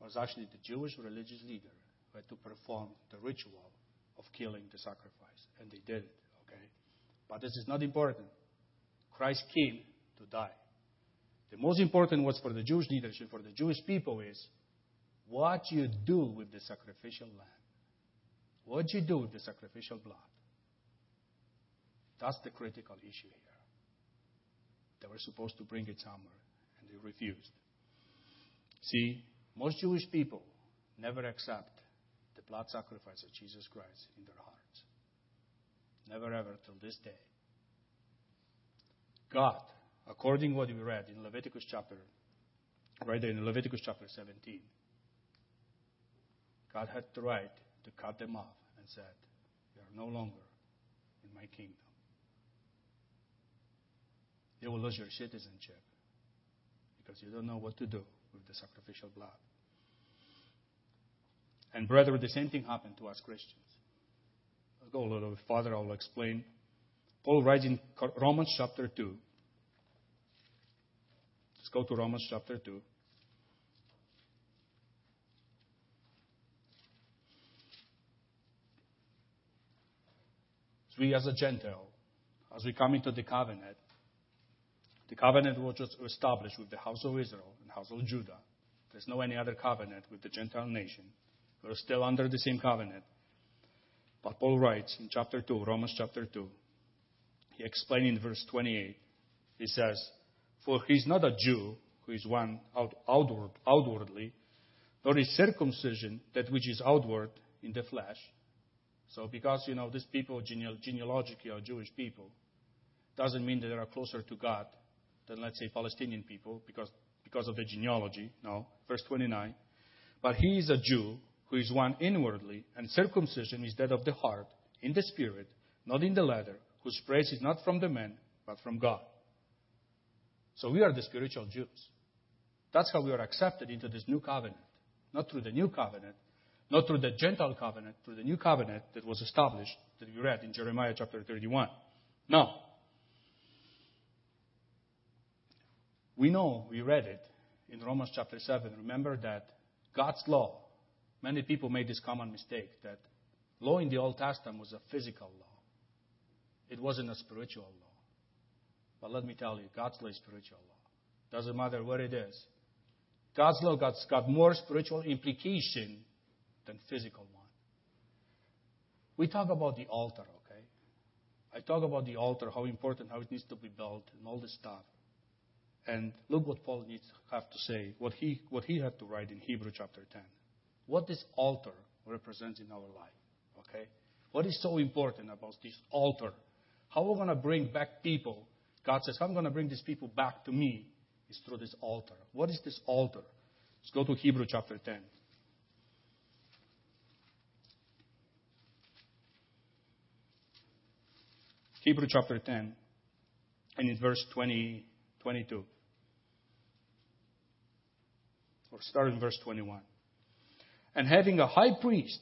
It was actually the Jewish religious leader who had to perform the ritual of killing the sacrifice. And they did it, okay? But this is not important. Christ came to die. The most important was for the Jewish leadership, for the Jewish people, is what you do with the sacrificial lamb. What you do with the sacrificial blood. That's the critical issue here. They were supposed to bring it somewhere, and they refused. See, most Jewish people never accept the blood sacrifice of Jesus Christ in their hearts. Never ever till this day. God, according to what we read in Leviticus chapter, right there in Leviticus chapter 17, God had the right to cut them off and said, You are no longer in my kingdom. You will lose your citizenship because you don't know what to do with the sacrificial blood. And, brethren, the same thing happened to us Christians. I'll go a little bit farther, I'll explain. Paul writes in Romans chapter 2. Let's go to Romans chapter 2. we as a Gentile, as we come into the covenant, the covenant was established with the house of Israel and house of Judah. There's no any other covenant with the Gentile nation. We're still under the same covenant. But Paul writes in chapter 2, Romans chapter 2, he explains in verse 28, he says, For he is not a Jew who is one out, outward, outwardly, nor is circumcision that which is outward in the flesh. So because, you know, these people genealogically are Jewish people, doesn't mean that they are closer to God than, let's say, Palestinian people because, because of the genealogy. No. Verse 29. But he is a Jew who is one inwardly, and circumcision is that of the heart, in the spirit, not in the letter, whose praise is not from the men, but from God. So we are the spiritual Jews. That's how we are accepted into this new covenant. Not through the new covenant, not through the Gentile covenant, through the new covenant that was established, that we read in Jeremiah chapter 31. Now, we know, we read it in Romans chapter 7. Remember that God's law, many people made this common mistake that law in the Old Testament was a physical law. It wasn't a spiritual law. But let me tell you, God's law is spiritual law. Doesn't matter what it is. God's law got, got more spiritual implication than physical one. We talk about the altar, okay? I talk about the altar, how important, how it needs to be built, and all this stuff. And look what Paul needs to have to say, what he, what he had to write in Hebrew chapter 10. What this altar represents in our life, okay? What is so important about this altar? How we're going to bring back people. God says, I'm going to bring these people back to me is through this altar. What is this altar? Let's go to Hebrew chapter 10. Hebrew chapter 10, and in verse 20, 22. Or start in verse 21. And having a high priest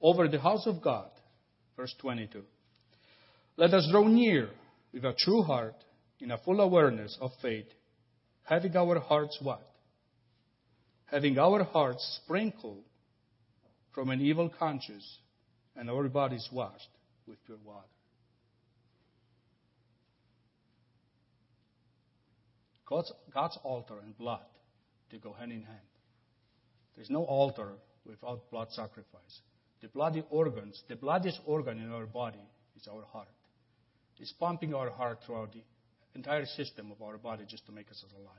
over the house of God, verse 22. Let us draw near with a true heart in a full awareness of faith, having our hearts what? Having our hearts sprinkled from an evil conscience and our bodies washed with pure water. God's, God's altar and blood, they go hand in hand. There's no altar without blood sacrifice. The bloody organs, the bloodiest organ in our body is our heart. It's pumping our heart throughout the entire system of our body just to make us alive.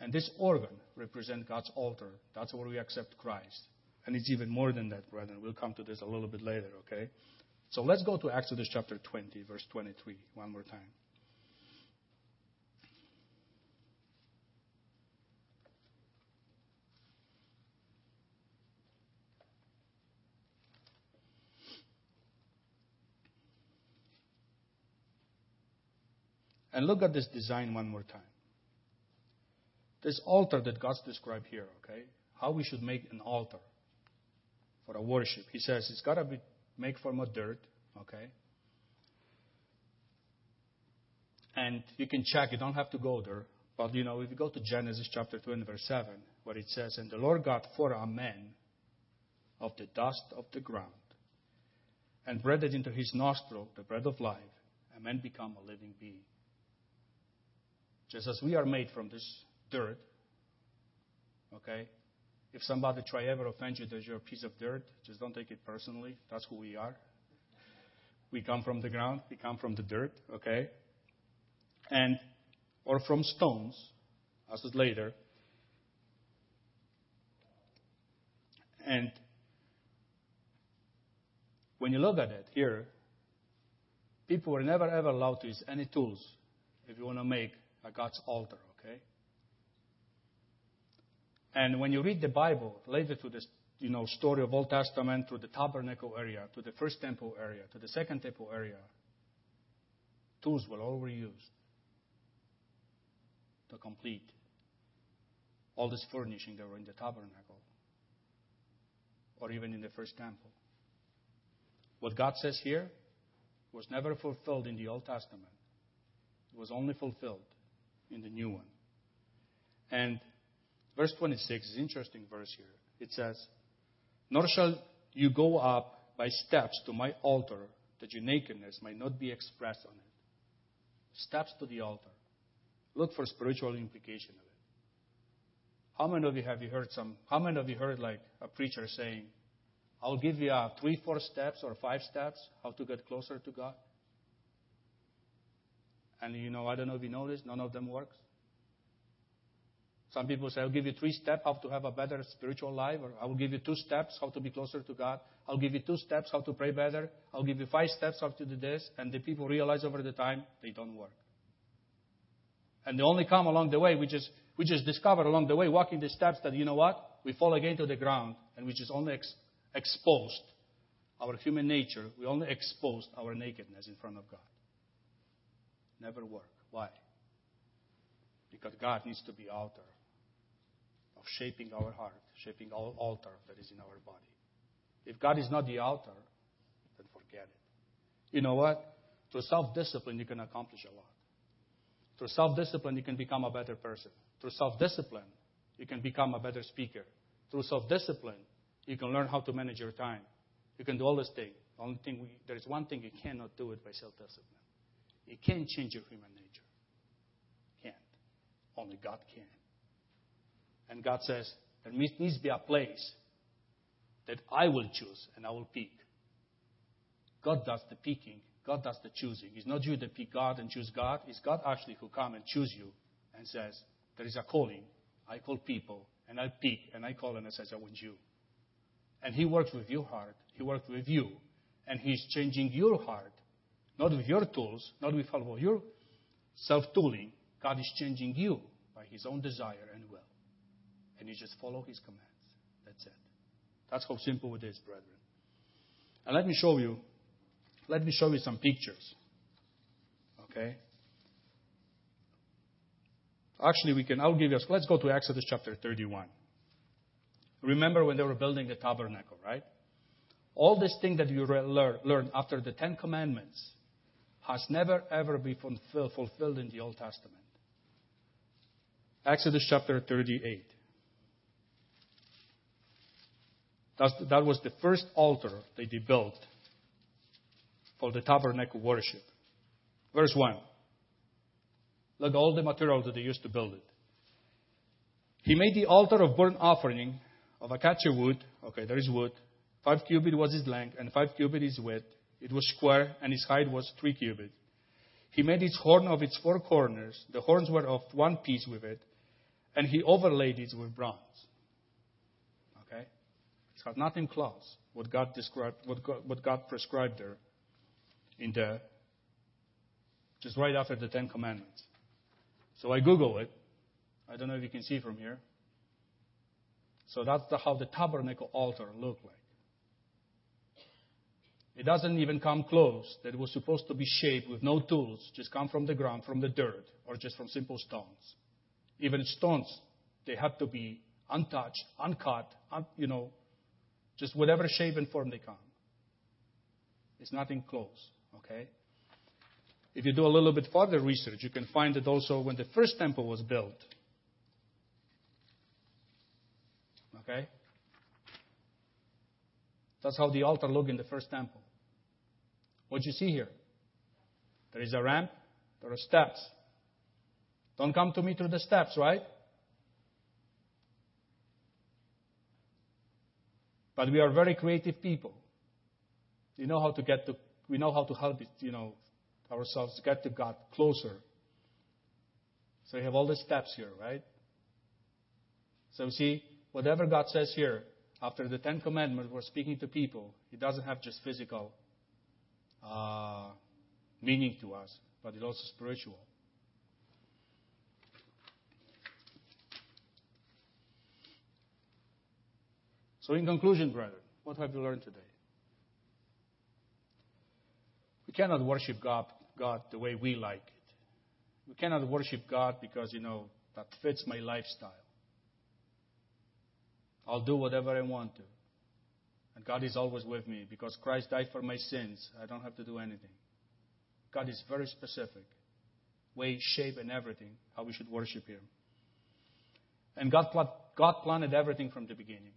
And this organ represents God's altar. That's where we accept Christ. And it's even more than that, brethren. We'll come to this a little bit later, okay? So let's go to Exodus chapter 20, verse 23, one more time. And look at this design one more time. This altar that God's described here, okay? How we should make an altar for a worship. He says it's got to be made from a dirt, okay? And you can check, you don't have to go there. But, you know, if you go to Genesis chapter 2 and verse 7, where it says, And the Lord God formed a man of the dust of the ground and breathed into his nostril the breath of life, and man become a living being. Just as we are made from this dirt, okay? If somebody try ever offend you that you're a piece of dirt, just don't take it personally. That's who we are. We come from the ground, we come from the dirt, okay? And, or from stones, as is later. And when you look at it here, people were never ever allowed to use any tools if you want to make a God's altar, okay? And when you read the Bible, related to this, you know, story of Old Testament, through the tabernacle area, to the first temple area, to the second temple area, tools were all reused to complete all this furnishing that were in the tabernacle or even in the first temple. What God says here was never fulfilled in the Old Testament. It was only fulfilled in the new one. And verse 26 is an interesting verse here. It says, Nor shall you go up by steps to my altar, that your nakedness might not be expressed on it. Steps to the altar. Look for spiritual implication of it. How many of you have you heard some? How many of you heard like a preacher saying, "I'll give you uh, three, four steps or five steps how to get closer to God"? And you know, I don't know if you noticed, none of them works. Some people say, I'll give you three steps how to have a better spiritual life, or I will give you two steps how to be closer to God. I'll give you two steps how to pray better. I'll give you five steps how to do this. And the people realize over the time they don't work. And they only come along the way. We just, we just discover along the way, walking the steps, that you know what? We fall again to the ground, and we just only ex- exposed our human nature. We only exposed our nakedness in front of God. Never work. Why? Because God needs to be altar of shaping our heart, shaping our altar that is in our body. If God is not the altar, then forget it. You know what? Through self discipline, you can accomplish a lot. Through self discipline, you can become a better person. Through self discipline, you can become a better speaker. Through self discipline, you can learn how to manage your time. You can do all these things. The only thing we, there is one thing you cannot do it by self discipline. You can't change your human nature. Can't. Only God can. And God says, there needs to be a place that I will choose and I will pick. God does the picking. God does the choosing. It's not you that pick God and choose God. It's God actually who come and choose you and says, there is a calling. I call people and I pick and I call and I says, I want you. And He works with your heart. He works with you. And He's changing your heart. Not with your tools, not with all of your self-tooling. God is changing you by His own desire and will. And you just follow His commands. That's it. That's how simple it is, brethren. And let me show you let me show you some pictures. Okay? Actually, we can, I'll give you, let's go to Exodus chapter 31. Remember when they were building the tabernacle, right? All this thing that you learn after the Ten Commandments has never ever been fulfilled, in the Old Testament. Exodus chapter 38. That's, that was the first altar they built for the tabernacle worship. Verse 1. Look, at all the material that they used to build it. He made the altar of burnt offering of acacia wood. Okay, there is wood. Five cubits was his length, and five cubits his width. It was square, and his height was three cubits. He made its horn of its four corners. The horns were of one piece with it, and he overlaid it with bronze. Okay? It's got nothing close. What God described, what God, what God prescribed there in the just right after the Ten Commandments. So I Google it. I don't know if you can see from here. So that's the, how the tabernacle altar looked like. It doesn't even come close that it was supposed to be shaped with no tools, just come from the ground, from the dirt, or just from simple stones. Even stones, they have to be untouched, uncut, un, you know, just whatever shape and form they come. It's nothing close. Okay? If you do a little bit further research, you can find that also when the first temple was built. Okay? That's how the altar looked in the first temple. What you see here? There is a ramp, there are steps. Don't come to me through the steps, right? But we are very creative people. We know how to get to we know how to help it, you know, ourselves get to God closer. So we have all the steps here, right? So see, whatever God says here, after the Ten Commandments, we're speaking to people. It doesn't have just physical uh, meaning to us, but it's also spiritual. So, in conclusion, brother, what have you learned today? We cannot worship God, God the way we like it. We cannot worship God because, you know, that fits my lifestyle. I'll do whatever I want to. And God is always with me because Christ died for my sins. I don't have to do anything. God is very specific. Way, shape, and everything, how we should worship Him. And God, God planted everything from the beginning.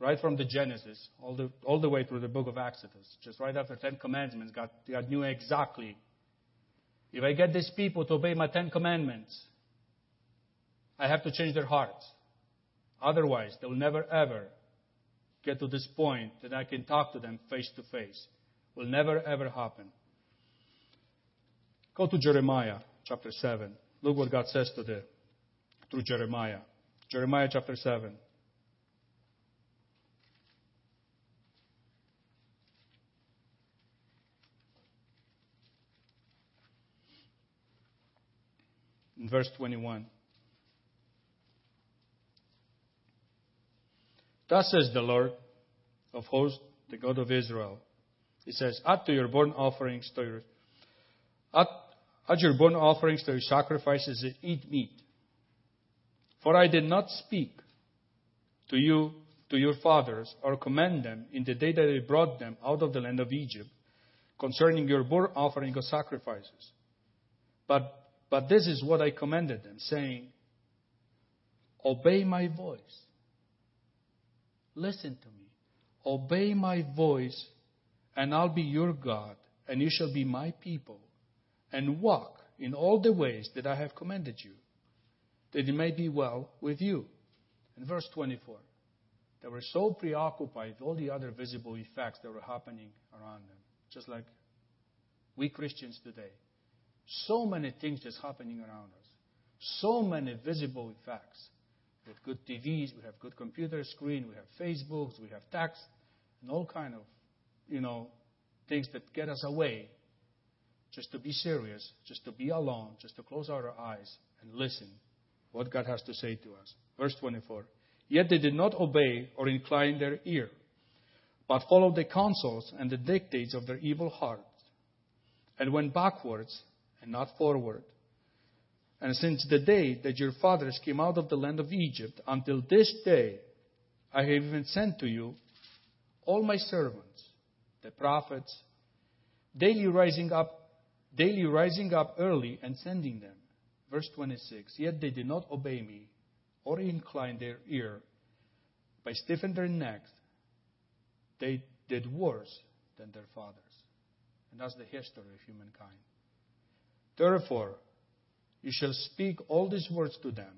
Right from the Genesis, all the, all the way through the book of Exodus. Just right after Ten Commandments, God, God knew exactly. If I get these people to obey my Ten Commandments, I have to change their hearts. Otherwise, they will never ever get to this point that I can talk to them face to face. Will never ever happen. Go to Jeremiah chapter 7. Look what God says to the, through Jeremiah. Jeremiah chapter 7. In verse 21. Thus says the Lord of hosts, the God of Israel. He says, Add to your burnt offerings to your add, add your burnt offerings to your sacrifices and eat meat. For I did not speak to you, to your fathers, or command them in the day that I brought them out of the land of Egypt concerning your burnt offering of sacrifices. But, but this is what I commanded them, saying, Obey my voice Listen to me. Obey my voice, and I'll be your God, and you shall be my people, and walk in all the ways that I have commanded you, that it may be well with you. In verse 24, they were so preoccupied with all the other visible effects that were happening around them, just like we Christians today. So many things just happening around us. So many visible effects. We have good TVs, we have good computer screen, we have Facebooks, we have text, and all kind of, you know, things that get us away just to be serious, just to be alone, just to close our eyes and listen what God has to say to us. Verse 24. Yet they did not obey or incline their ear, but followed the counsels and the dictates of their evil hearts, and went backwards and not forward. And since the day that your fathers came out of the land of Egypt until this day, I have even sent to you all my servants, the prophets, daily rising up, daily rising up early and sending them. Verse 26. Yet they did not obey me or incline their ear, but stiffened their necks. They did worse than their fathers. And that's the history of humankind. Therefore, you shall speak all these words to them.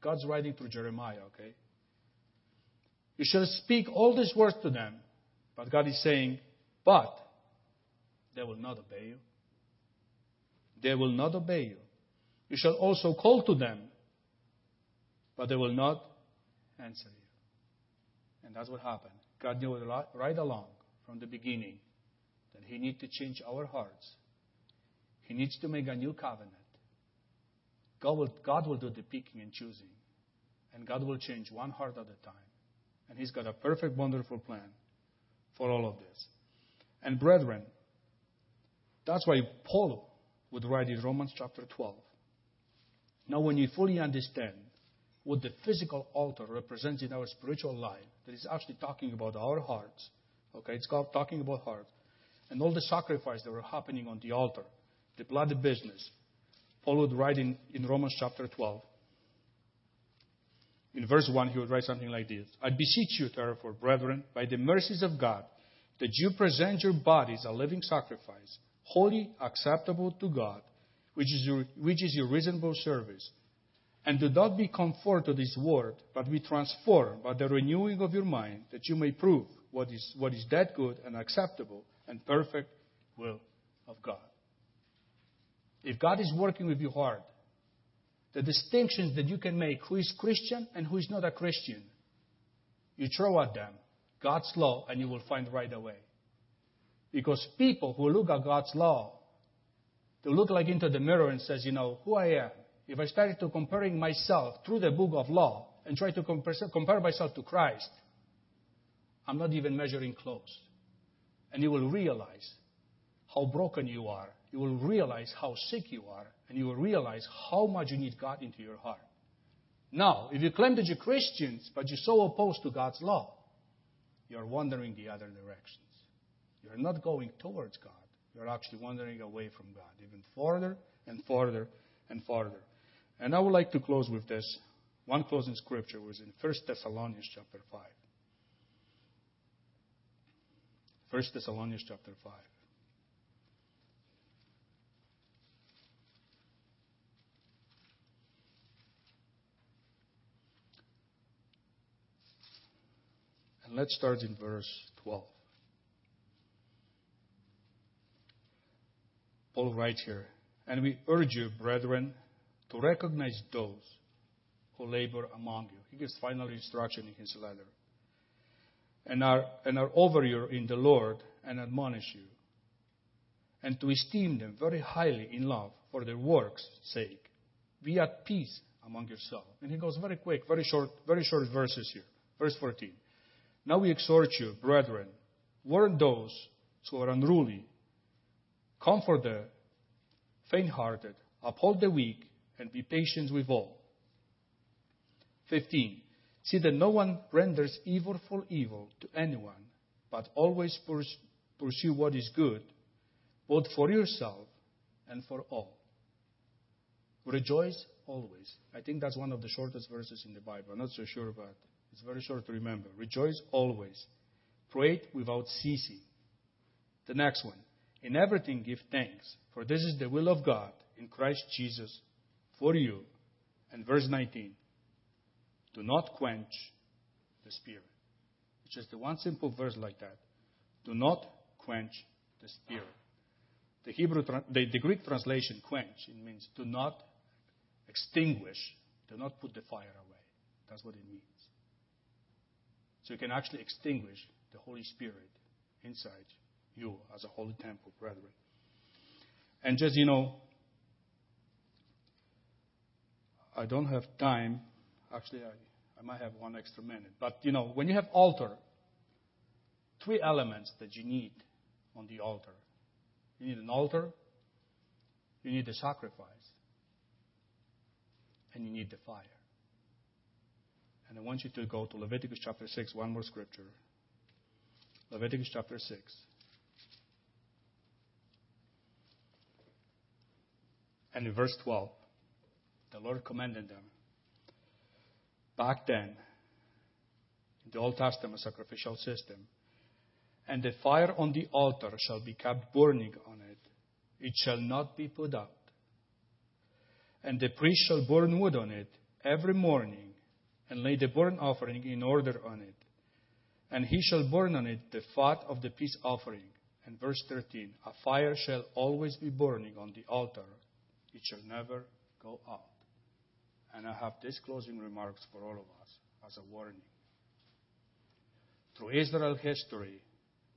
God's writing through Jeremiah, okay? You shall speak all these words to them. But God is saying, but they will not obey you. They will not obey you. You shall also call to them, but they will not answer you. And that's what happened. God knew right along from the beginning that He needs to change our hearts. He needs to make a new covenant. God will, God will do the picking and choosing. And God will change one heart at a time. And He's got a perfect, wonderful plan for all of this. And brethren, that's why Paul would write in Romans chapter 12. Now, when you fully understand what the physical altar represents in our spiritual life, that is actually talking about our hearts, okay, it's talking about heart, and all the sacrifice that were happening on the altar, the bloody business, Paul would write in, in Romans chapter 12. In verse 1, he would write something like this I beseech you, therefore, brethren, by the mercies of God, that you present your bodies a living sacrifice, holy, acceptable to God, which is your, which is your reasonable service. And do not be conformed to this world, but be transformed by the renewing of your mind, that you may prove what is, what is that good and acceptable and perfect will of God. If God is working with your heart, the distinctions that you can make who is Christian and who is not a Christian, you throw at them God's law and you will find right away. Because people who look at God's law, they look like into the mirror and says, you know, who I am. If I started to comparing myself through the book of law and try to compare myself to Christ, I'm not even measuring close. And you will realize how broken you are. You will realize how sick you are. And you will realize how much you need God into your heart. Now, if you claim that you're Christians, but you're so opposed to God's law, you're wandering the other directions. You're not going towards God. You're actually wandering away from God, even farther and farther and farther. And I would like to close with this. One closing scripture was in 1 Thessalonians chapter 5. 1 Thessalonians chapter 5. And let's start in verse 12. Paul writes here, and we urge you, brethren, to recognize those who labor among you. He gives final instruction in his letter. And are, and are over you in the Lord and admonish you. And to esteem them very highly in love for their works' sake. Be at peace among yourselves. And he goes very quick, very short, very short verses here. Verse 14. Now we exhort you, brethren, warn those who are unruly, comfort the faint hearted, uphold the weak, and be patient with all. 15. See that no one renders evil for evil to anyone, but always pursue what is good, both for yourself and for all. Rejoice always. I think that's one of the shortest verses in the Bible. I'm not so sure, but it's very short to remember. Rejoice always. Pray without ceasing. The next one. In everything give thanks, for this is the will of God in Christ Jesus for you. And verse 19. Do not quench the spirit. It's just the one simple verse like that. Do not quench the spirit. The Hebrew, the, the Greek translation quench, it means do not extinguish, do not put the fire away. That's what it means. So you can actually extinguish the Holy Spirit inside you as a holy temple, brethren. And just, you know, I don't have time. Actually, I, I might have one extra minute. But, you know, when you have altar, three elements that you need on the altar. You need an altar, you need the sacrifice, and you need the fire. And I want you to go to Leviticus chapter 6, one more scripture. Leviticus chapter 6. And in verse 12, the Lord commanded them. Back then, in the Old Testament sacrificial system, and the fire on the altar shall be kept burning on it, it shall not be put out. And the priest shall burn wood on it every morning and lay the burnt offering in order on it. And he shall burn on it the fat of the peace offering. And verse 13 A fire shall always be burning on the altar, it shall never go out. And I have these closing remarks for all of us as a warning. Through Israel history,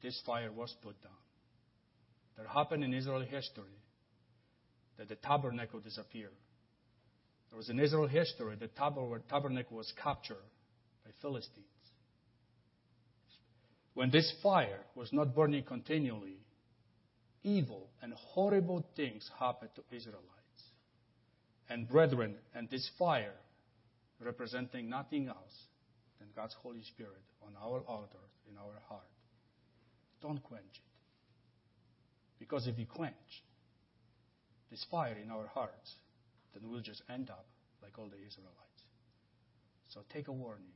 this fire was put down. There happened in Israel history that the tabernacle disappeared. There was in Israel history the tabernacle was captured by Philistines. When this fire was not burning continually, evil and horrible things happened to Israelites. And brethren, and this fire representing nothing else than God's Holy Spirit on our altar, in our heart. Don't quench it. Because if you quench this fire in our hearts, then we'll just end up like all the Israelites. So take a warning.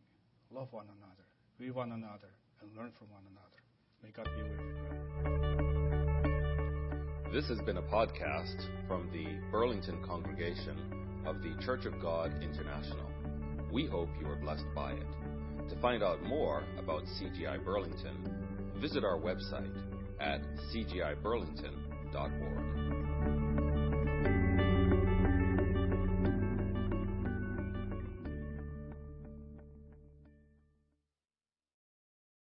Love one another. Be one another and learn from one another. May God be with you. This has been a podcast from the Burlington congregation of the Church of God International. We hope you are blessed by it. To find out more about CGI Burlington, visit our website at cgiburlington.org.